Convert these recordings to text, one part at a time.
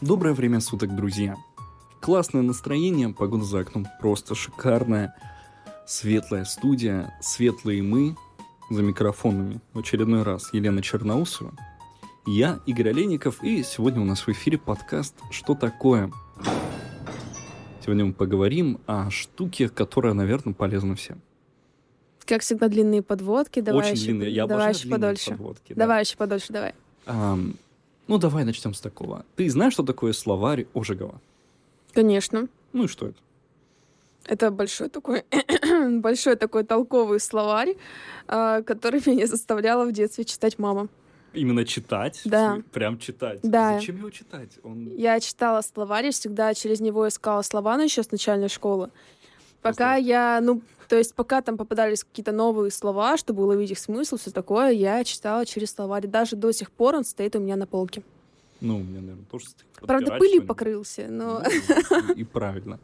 Доброе время суток, друзья. Классное настроение, погода за окном просто шикарная. Светлая студия, светлые мы за микрофонами. В очередной раз Елена Черноусова. Я Игорь Олейников, и сегодня у нас в эфире подкаст «Что такое?». Сегодня мы поговорим о штуке, которая, наверное, полезна всем. Как всегда, длинные подводки. Давай Очень еще, длинные. Я давай еще длинные подольше. подводки, да. Давай еще подольше, давай. Ам, ну, давай начнем с такого. Ты знаешь, что такое словарь Ожегова? Конечно. Ну и что это? Это большой такой, большой такой толковый словарь, а, который меня заставляла в детстве читать мама. Именно читать? Да. Прям читать? Да. Зачем его читать? Он... Я читала словарь, всегда через него искала слова, но еще с начальной школы. Пока Просто- я, ну, то есть пока там попадались какие-то новые слова, чтобы уловить их смысл, все такое, я читала через словарь. Даже до сих пор он стоит у меня на полке. Ну, у меня, наверное, тоже стоит. Правда, пылью покрылся, но... Ну, и правильно.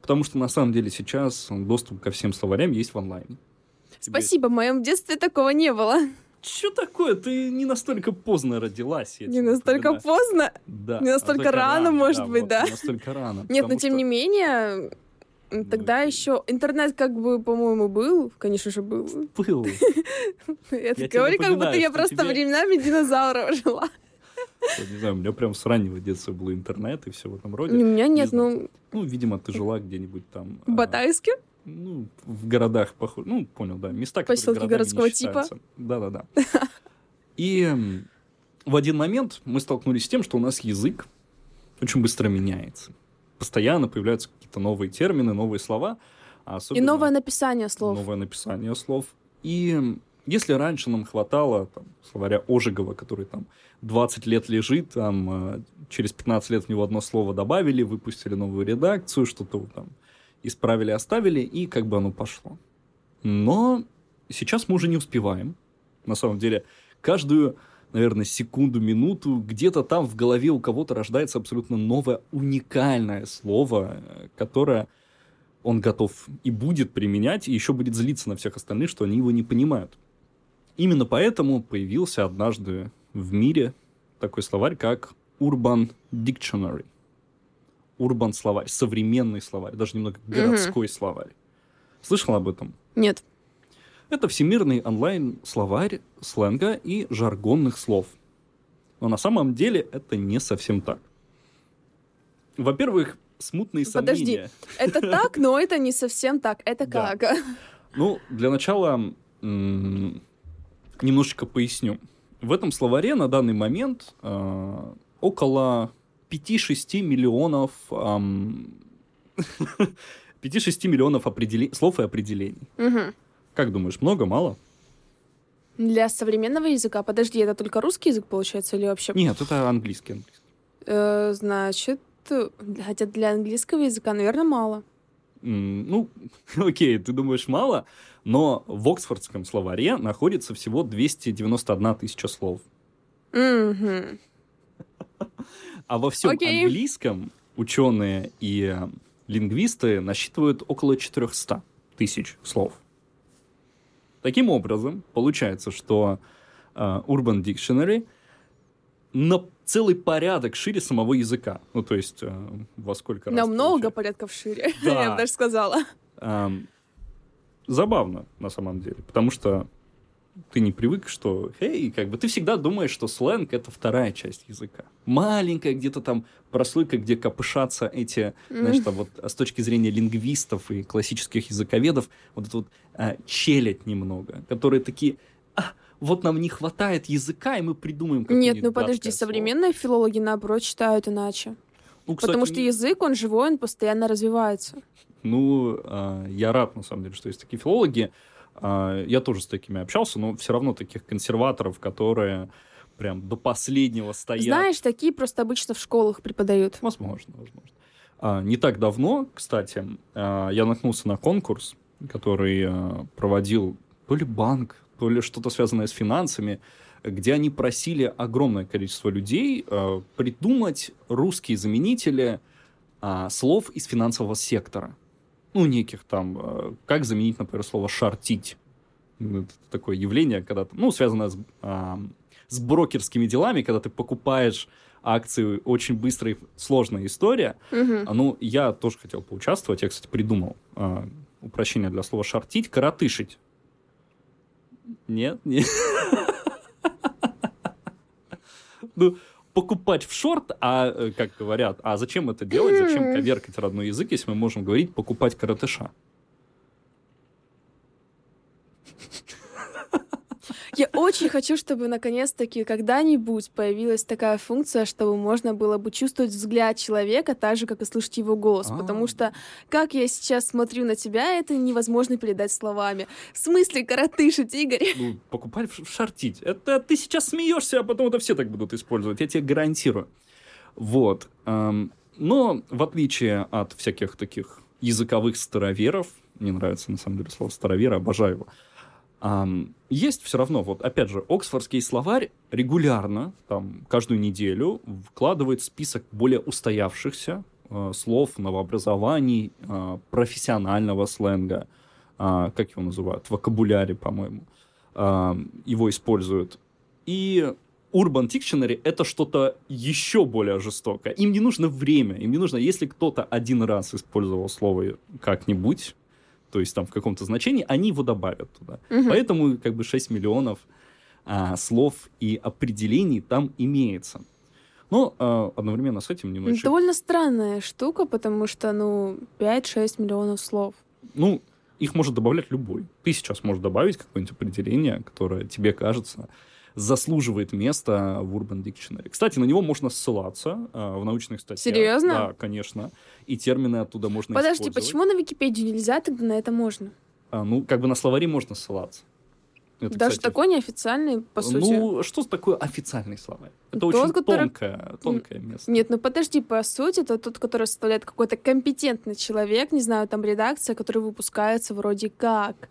Потому что на самом деле сейчас доступ ко всем словарям есть в онлайне. Спасибо, в моем детстве такого не было. Что такое? Ты не настолько поздно родилась. я Не настолько напоминаю. поздно. Да. не настолько а только рано, может быть, вот, да. не Настолько рано. Нет, но тем что- не менее, тогда Ну, еще интернет как бы, по-моему, был, конечно же, был. Был. Так говорю, как будто я просто временами динозавров жила. Не знаю, у меня прям с раннего детства был интернет и все в этом У роде. меня нет, ну, Ну, видимо, ты жила где-нибудь там... в а, Батайске. Ну, в городах, похоже. Ну, понял, да. Места, Поселки городского типа. Да-да-да. И в один момент мы столкнулись с тем, что у нас язык очень быстро меняется. Постоянно появляются какие-то новые термины, новые слова. а И особенно новое написание слов. Новое написание слов. И если раньше нам хватало там, словаря Ожегова, который там 20 лет лежит, там э, через 15 лет в него одно слово добавили, выпустили новую редакцию, что-то там исправили, оставили, и как бы оно пошло. Но сейчас мы уже не успеваем. На самом деле, каждую, наверное, секунду, минуту где-то там в голове у кого-то рождается абсолютно новое, уникальное слово, э, которое он готов и будет применять, и еще будет злиться на всех остальных, что они его не понимают. Именно поэтому появился однажды в мире такой словарь, как Urban Dictionary. Урбан словарь, современный словарь, даже немного городской словарь. Слышал об этом? Нет. Это всемирный онлайн-словарь сленга и жаргонных слов. Но на самом деле это не совсем так. Во-первых, смутные Подожди. сомнения. Это так, но это не совсем так. Это Да. как? Ну, для начала м, немножечко поясню. В этом словаре на данный момент э, около 5-6 миллионов ам, 5-6 миллионов определе- слов и определений. Мгм. Как думаешь, много, мало? Для современного языка, подожди, это только русский язык получается или вообще? Нет, это английский. английский. Э, значит, хотя для английского языка, наверное, мало. Ну, окей, ты думаешь мало, но в Оксфордском словаре находится всего 291 тысяча слов. Мгм. А во всем Окей. английском ученые и лингвисты насчитывают около 400 тысяч слов. Таким образом, получается, что э, Urban Dictionary на целый порядок шире самого языка. Ну, то есть, э, во сколько раз... Намного получается. порядков шире, Да. я бы даже сказала. Ам, забавно, на самом деле, потому что ты не привык, что, эй, как бы ты всегда думаешь, что сленг это вторая часть языка. Маленькая где-то там прослойка, где копышатся эти, знаешь, там вот с точки зрения лингвистов и классических языковедов, вот это вот а, челядь немного, которые такие, «А, вот нам не хватает языка, и мы придумаем Нет, какое-нибудь ну подожди, слово». современные филологи, наоборот, читают иначе. Ну, кстати, Потому что язык, он живой, он постоянно развивается. Ну, а, я рад, на самом деле, что есть такие филологи. А, Я тоже с такими общался, но все равно таких консерваторов, которые прям до последнего стоят. Знаешь, такие просто обычно в школах преподают. Возможно, возможно. А, Не так давно, кстати, а, я наткнулся на конкурс, который проводил то ли банк, то ли что-то связанное с финансами, где они просили огромное количество людей придумать русские заменители слов из финансового сектора. Ну, неких там, а, как заменить, например, слово «шортить». Ну, Это такое явление, когда, ну, связанное с, а, с брокерскими делами, когда ты покупаешь акции, очень быстрая и сложная история. А, Ну, я тоже хотел поучаствовать. Я, кстати, придумал а, упрощение для слова шортить, коротышить. Нет, нет. Ну, покупать в шорт, а э, как говорят, а зачем это делать, зачем коверкать родной язык, если мы можем говорить покупать коротыша? Я очень хочу, чтобы наконец-таки когда-нибудь появилась такая функция, чтобы можно было бы чувствовать взгляд человека так же, как и слышать его голос. А. Потому что, как я сейчас смотрю на тебя, это невозможно передать словами. В смысле, коротышить, Игорь? Ну, покупать в в шортить. Это ты сейчас смеешься, а потом это все так будут использовать. Я тебе гарантирую. Вот. эм, Но в отличие от всяких таких языковых староверов, мне нравится на самом деле слово старовер, обожаю его, ам, есть все равно, вот опять же, Оксфордский словарь регулярно, там, каждую неделю вкладывает список более устоявшихся э, слов, новообразований, э, профессионального сленга, а, как его называют, вокабуляре, по-моему, а, его используют. И Urban Dictionary — это что-то еще более жестокое. Им не нужно время, им не нужно, если кто-то один раз использовал слово как-нибудь, то есть там в каком-то значении, они его добавят туда. Мгм. Поэтому как бы 6 миллионов а, слов и определений там имеется. Но а, одновременно с этим немножечко... Довольно странная штука, потому что, ну, 5-6 миллионов слов. Ну, их может добавлять любой. Ты сейчас можешь добавить какое-нибудь определение, которое тебе кажется заслуживает места в Urban Dictionary. Кстати, на него можно ссылаться а, в научных статьях. Серьезно? Да, конечно. И термины оттуда можно Подожди, почему на Википедию нельзя, тогда на это можно? А, ну, как бы на словари можно ссылаться. Это, Даже кстати, такой неофициальный, по сути. Ну, что такое официальный словарь? Это Тот, очень который- тонкое, тонкое место. Нет, ну подожди, по сути, это тот, который составляет какой-то компетентный человек, не знаю, там редакция, которая выпускается вроде как.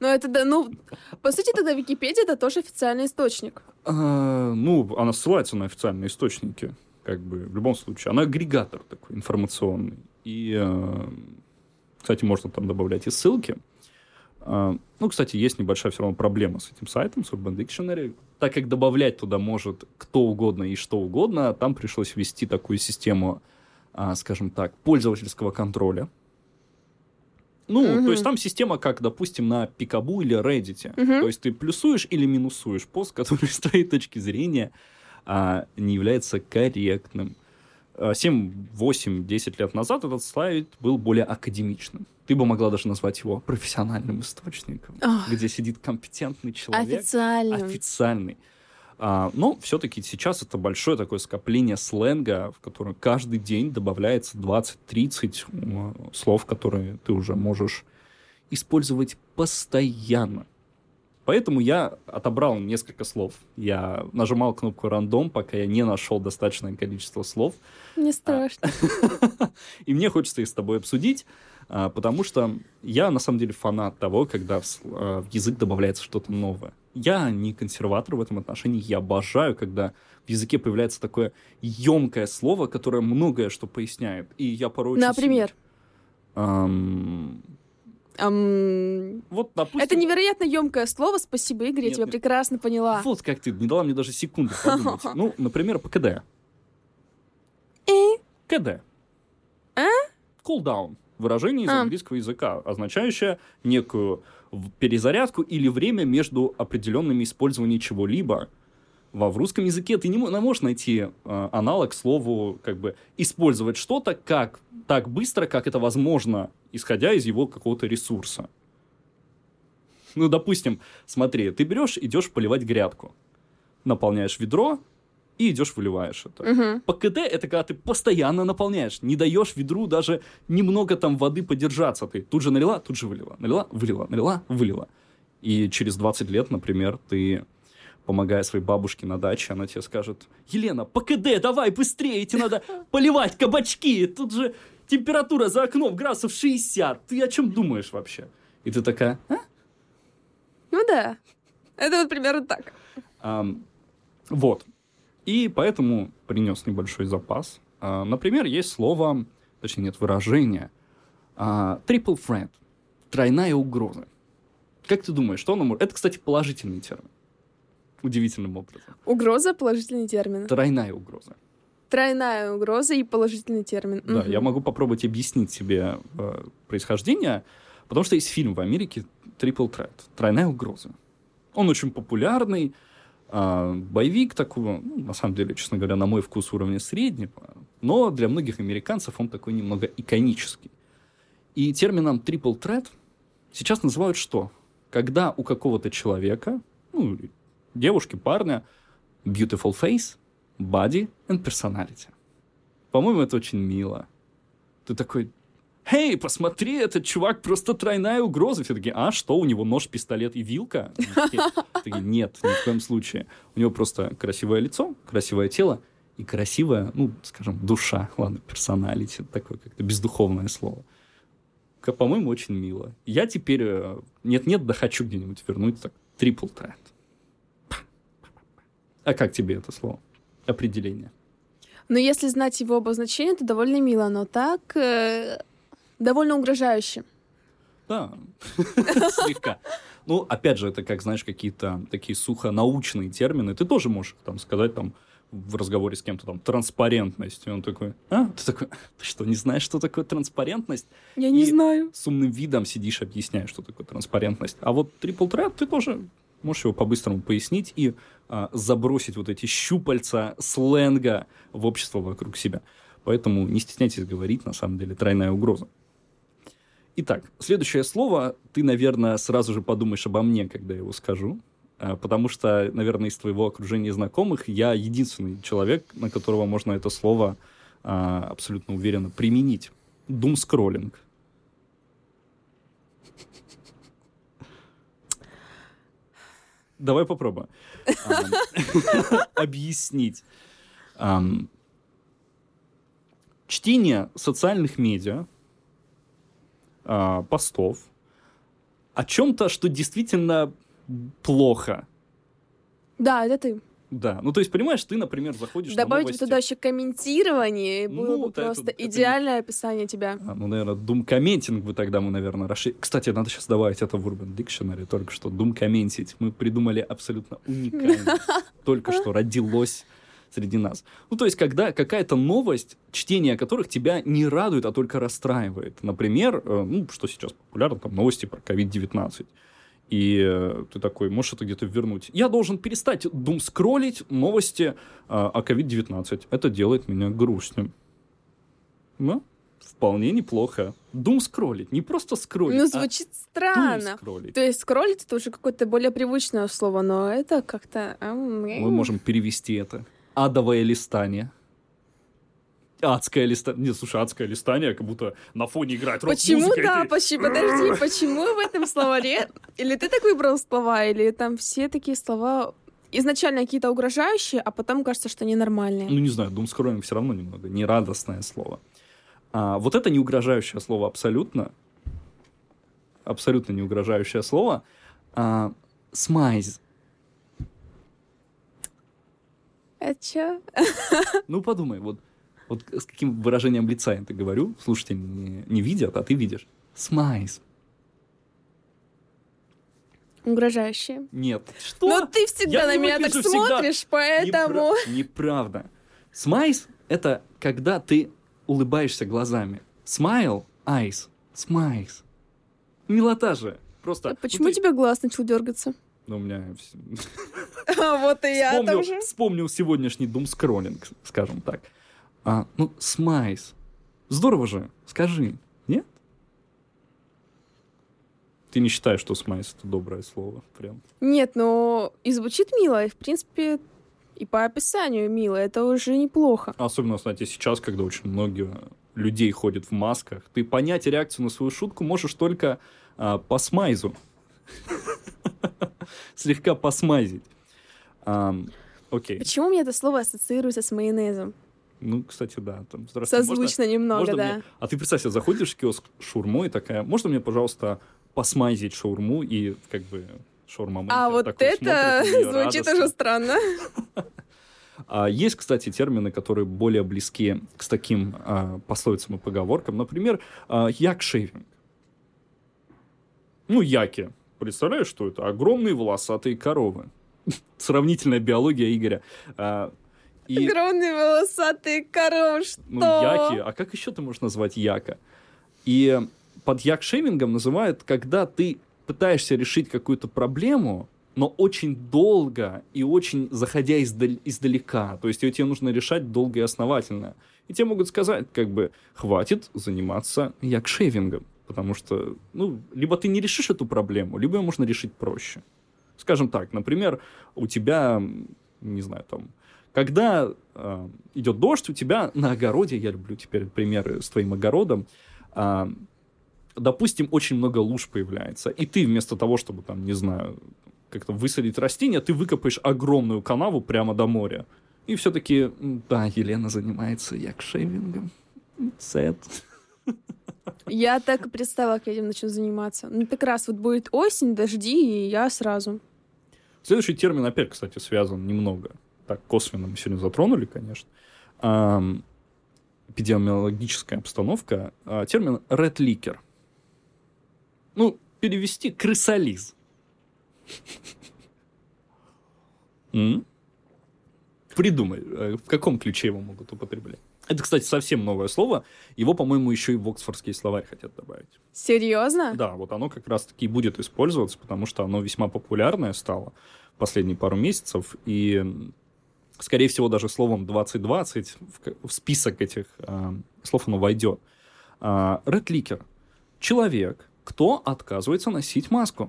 Но это, да, ну, по сути, тогда Википедия это тоже официальный источник. А, ну, она ссылается на официальные источники, как бы, в любом случае. Она агрегатор такой информационный. И, э, кстати, можно там добавлять и ссылки. А, ну, кстати, есть небольшая все равно проблема с этим сайтом, с Urban Dictionary. Так как добавлять туда может кто угодно и что угодно, там пришлось ввести такую систему, а, скажем так, пользовательского контроля. Ну, Мгм. то есть там система, как, допустим, на Пикабу или Reddit. Мгм. То есть ты плюсуешь или минусуешь пост, который с твоей точки зрения а, не является корректным. А, 7, 8, 10 лет назад этот сайт был более академичным. Ты бы могла даже назвать его профессиональным источником, Ах. где сидит компетентный человек, Официальным. официальный. А, но все-таки сейчас это большое такое скопление сленга, в которое каждый день добавляется 20-30 м, слов, которые ты уже можешь использовать постоянно. Поэтому я отобрал несколько слов. Я нажимал кнопку рандом, пока я не нашел достаточное количество слов. Не страшно. И мне хочется их с тобой обсудить, а, потому что я на самом деле фанат того, когда в а, в язык добавляется что-то новое. Я не консерватор в этом отношении, я обожаю, когда в языке появляется такое емкое слово, которое многое что поясняет. И я порой Например. ам, вот, допустим... Это невероятно емкое слово. Спасибо, Игорь, я Нет, тебя нет. прекрасно поняла. Вот как ты, не дала мне даже секунды подумать. Ну, например, ПКД. Э? КД. А? Cool down. Выражение из А. английского языка, означающее некую перезарядку или время между определенными использованием чего-либо. Во в русском языке ты не можешь найти э, аналог слову как бы использовать что-то как так быстро, как это возможно, исходя из его какого-то ресурса. Ну, допустим, смотри, ты берешь, идешь поливать грядку, наполняешь ведро и идешь выливаешь это. Мгм. По КД это когда ты постоянно наполняешь, не даешь ведру даже немного там воды подержаться. Ты тут же налила, тут же вылила, налила, вылила, налила, вылила. И через 20 лет, например, ты, помогая своей бабушке на даче, она тебе скажет, Елена, по КД давай быстрее, тебе надо поливать кабачки, тут же температура за окном градусов 60, ты о чем думаешь вообще? И ты такая, «А?» Ну да. Это вот примерно так. Ам, вот. И поэтому принес небольшой запас. А, например, есть слово, точнее нет, выражение а, triple threat. Тройная угроза. Как ты думаешь, что оно может... Это, кстати, положительный термин. Удивительным образом. Угроза — положительный термин. Тройная угроза. Тройная угроза и положительный термин. Да, Мгм. я могу попробовать объяснить тебе э, происхождение, потому что есть фильм в Америке Triple Threat, тройная угроза. Он очень популярный, а, боевик такого, ну, на самом деле, честно говоря, на мой вкус уровня среднего, но для многих американцев он такой немного иконический. И термином triple threat сейчас называют что? Когда у какого-то человека, ну, девушки, парня, beautiful face, body and personality. По-моему, это очень мило. Ты такой, Эй, посмотри, этот чувак просто тройная угроза. Все такие, а что, у него нож, пистолет и вилка? Такие, Нет, ни в коем случае. У него просто красивое лицо, красивое тело и красивая, ну, скажем, душа. Ладно, персоналити, такое как-то бездуховное слово. По-моему, очень мило. Я теперь э, нет-нет, да хочу где-нибудь вернуть так. Трипл трет. А как тебе это слово? Определение. Но если знать его обозначение, то довольно мило, но так э, довольно угрожающе. Да, слегка. Ну, опять же, это как, знаешь, какие-то такие сухонаучные термины. Ты тоже можешь там сказать там в разговоре с кем-то там транспарентность. И он такой, а? Ты такой, ты что, не знаешь, что такое транспарентность? Я не И- знаю. С умным видом сидишь, объясняешь, что такое транспарентность. А вот трипл трет ты тоже можешь его по-быстрому пояснить и а, забросить вот эти щупальца сленга в общество вокруг себя. Поэтому не стесняйтесь говорить, на самом деле, тройная угроза. Итак, следующее слово, ты, наверное, сразу же подумаешь обо мне, когда я его скажу, а, потому что, наверное, из твоего окружения знакомых я единственный человек, на которого можно это слово а, абсолютно уверенно применить. Думскроллинг. Давай попробуем. Объяснить. Чтение социальных медиа, а, постов о чем-то, что действительно плохо. Да, это ты. Да, ну то есть, понимаешь, ты, например, заходишь на Добавить новости. туда еще комментирование, и Ну, было бы это- просто это- идеальное описание тебя. А, ну, наверное, дум-комментинг бы тогда мы, наверное, расширили. Кстати, надо сейчас добавить это в Urban Dictionary, только что дум-комментить. Мы придумали абсолютно уникально. Только что родилось среди нас. Ну, то есть, когда какая-то новость, чтение которых тебя не радует, а только расстраивает. Например, э, ну, что сейчас популярно, там, новости про COVID-19. И э, ты такой, можешь это где-то вернуть. Я должен перестать дум скроллить новости э, о COVID-19. Это делает меня грустным. Ну, вполне неплохо. Дум скроллить, не просто скроллить, Ну, а звучит дум странно. То есть скроллить это уже какое-то более привычное слово, но это как-то... Мы можем перевести это. Адовое листание. Адское листание. Не, слушай, адское листание, как будто на фоне играет Почему, да, ты- почему, подожди, почему в этом словаре, или ты так выбрал слова, или там все такие слова изначально какие-то угрожающие, а потом кажется, что они нормальные. Ну, не знаю, дум скроллинг все равно немного нерадостное слово. А, вот это не угрожающее слово абсолютно. Абсолютно не угрожающее слово. А, смайз. Это чё? Ну, подумай, вот, вот с каким выражением лица я это говорю, слушатели не, не видят, а ты видишь. Смайз. Угрожающие. Нет. Что? Но ты всегда Я на меня так выгляжу всегда. смотришь, поэтому... Непра- Неправда. Смайз — это когда ты улыбаешься глазами. Смайл — eyes. Смайз. Милота же. Просто... А ну, Почему ты- у тебя глаз начал дергаться? Ну, у меня... вот и я тоже. вспомнил сегодняшний думскроллинг, скажем так. А, ну, смайз. Здорово же. Скажи. Нет? Ты не считаешь, что смайз — это доброе слово? Прям. Нет, но и звучит мило, и в принципе и по описанию мило, это уже неплохо. Особенно, кстати, сейчас, когда очень много людей ходят в масках, ты понять реакцию на свою шутку можешь только а, по смайзу. Слегка посмайзить. Ам, Окей. Почему мне это слово ассоциируется с майонезом? Ну, кстати, да. Там, здравствуйте, можно- Созвучно немного, можно да. мне- А ты представь себе, заходишь в киоск шаурму и такая, можно мне, пожалуйста, посмайзить шаурму и как бы шаурма А вот это звучит уже странно. А есть, кстати, термины, которые более близки к таким а, пословицам и поговоркам. Например, а. Ну, яки. Представляешь, что это? Огромные волосатые коровы. Сравнительная биология Игоря. А, И, Огромные волосатые коровы, что? ну, яки, а как еще ты можешь назвать яка? И под як-шейвингом называют, когда ты пытаешься решить какую-то проблему, но очень долго и очень заходя издаль- издалека. То есть ее тебе нужно решать долго и основательно. И тебе могут сказать, как бы, хватит заниматься як-шейвингом. Потому что, ну, либо ты не решишь эту проблему, либо ее можно решить проще. Скажем так, например, у тебя, не знаю, там, когда э, идет дождь, у тебя на огороде, я люблю теперь примеры с твоим огородом, а, допустим, очень много луж появляется, и ты вместо того, чтобы, там, не знаю, как-то высадить растения, ты выкопаешь огромную канаву прямо до моря. И все-таки, да, Елена занимается якшейвингом. Сэд. Я так и представила, как я этим начну заниматься. Ну, как раз вот будет осень, дожди, и я сразу. Следующий термин опять, кстати, связан немного. Так, косвенно мы сегодня затронули, конечно. Эпидемиологическая обстановка. А, термин red liquor. Ну, перевести крысолиз. Придумай, э, в каком ключе его могут употреблять. Это, кстати, совсем новое слово. Его, по-моему, еще и в Оксфордский словарь хотят добавить. Серьезно? Да, вот оно как раз-таки будет использоваться, потому что оно весьма популярное стало последние пару месяцев, и, скорее всего, даже словом 2020 в, в список этих а, слов оно войдет. А, Licker. Человек, кто отказывается носить маску.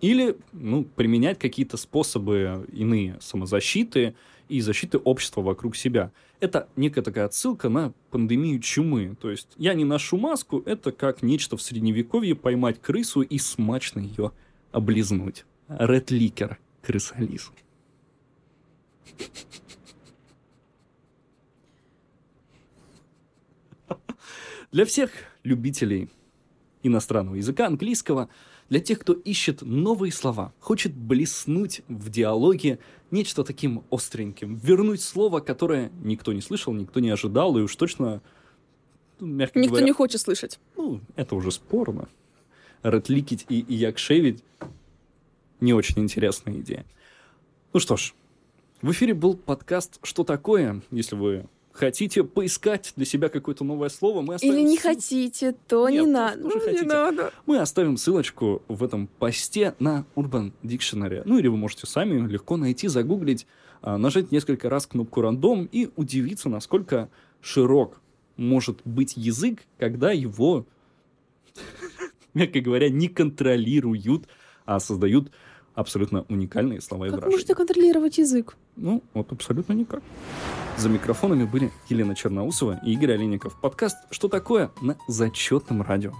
Или ну, применять какие-то способы иные самозащиты и защиты общества вокруг себя. Это некая такая отсылка на пандемию чумы. То есть я не ношу маску, это как нечто в средневековье поймать крысу и смачно ее облизнуть. Licker, крысолиз. Для всех любителей иностранного языка, английского, для тех, кто ищет новые слова, хочет блеснуть в диалоге нечто таким остреньким, вернуть слово, которое никто не слышал, никто не ожидал, и уж точно, ну, мягко Никто говоря, не хочет слышать. ну, это уже спорно. Ретликить и, и якшевить не очень интересная идея. Ну что ж, в эфире был подкаст «Что такое?». Если вы хотите поискать для себя какое-то новое слово, мы оставим Или не ссыл- хотите, то Нет, не надо. Ну, не хотите. надо. Мы оставим ссылочку в этом посте на Urban Dictionary. Ну или вы можете сами легко найти, загуглить, а, нажать несколько раз кнопку рандом и удивиться, насколько широк может быть язык, когда его, мягко говоря, не контролируют, а создают абсолютно уникальные слова и Как выражения. можете контролировать язык? Ну, вот абсолютно никак. За микрофонами были Елена Черноусова и Игорь Олейников. Подкаст «Что такое?» на зачетном радио.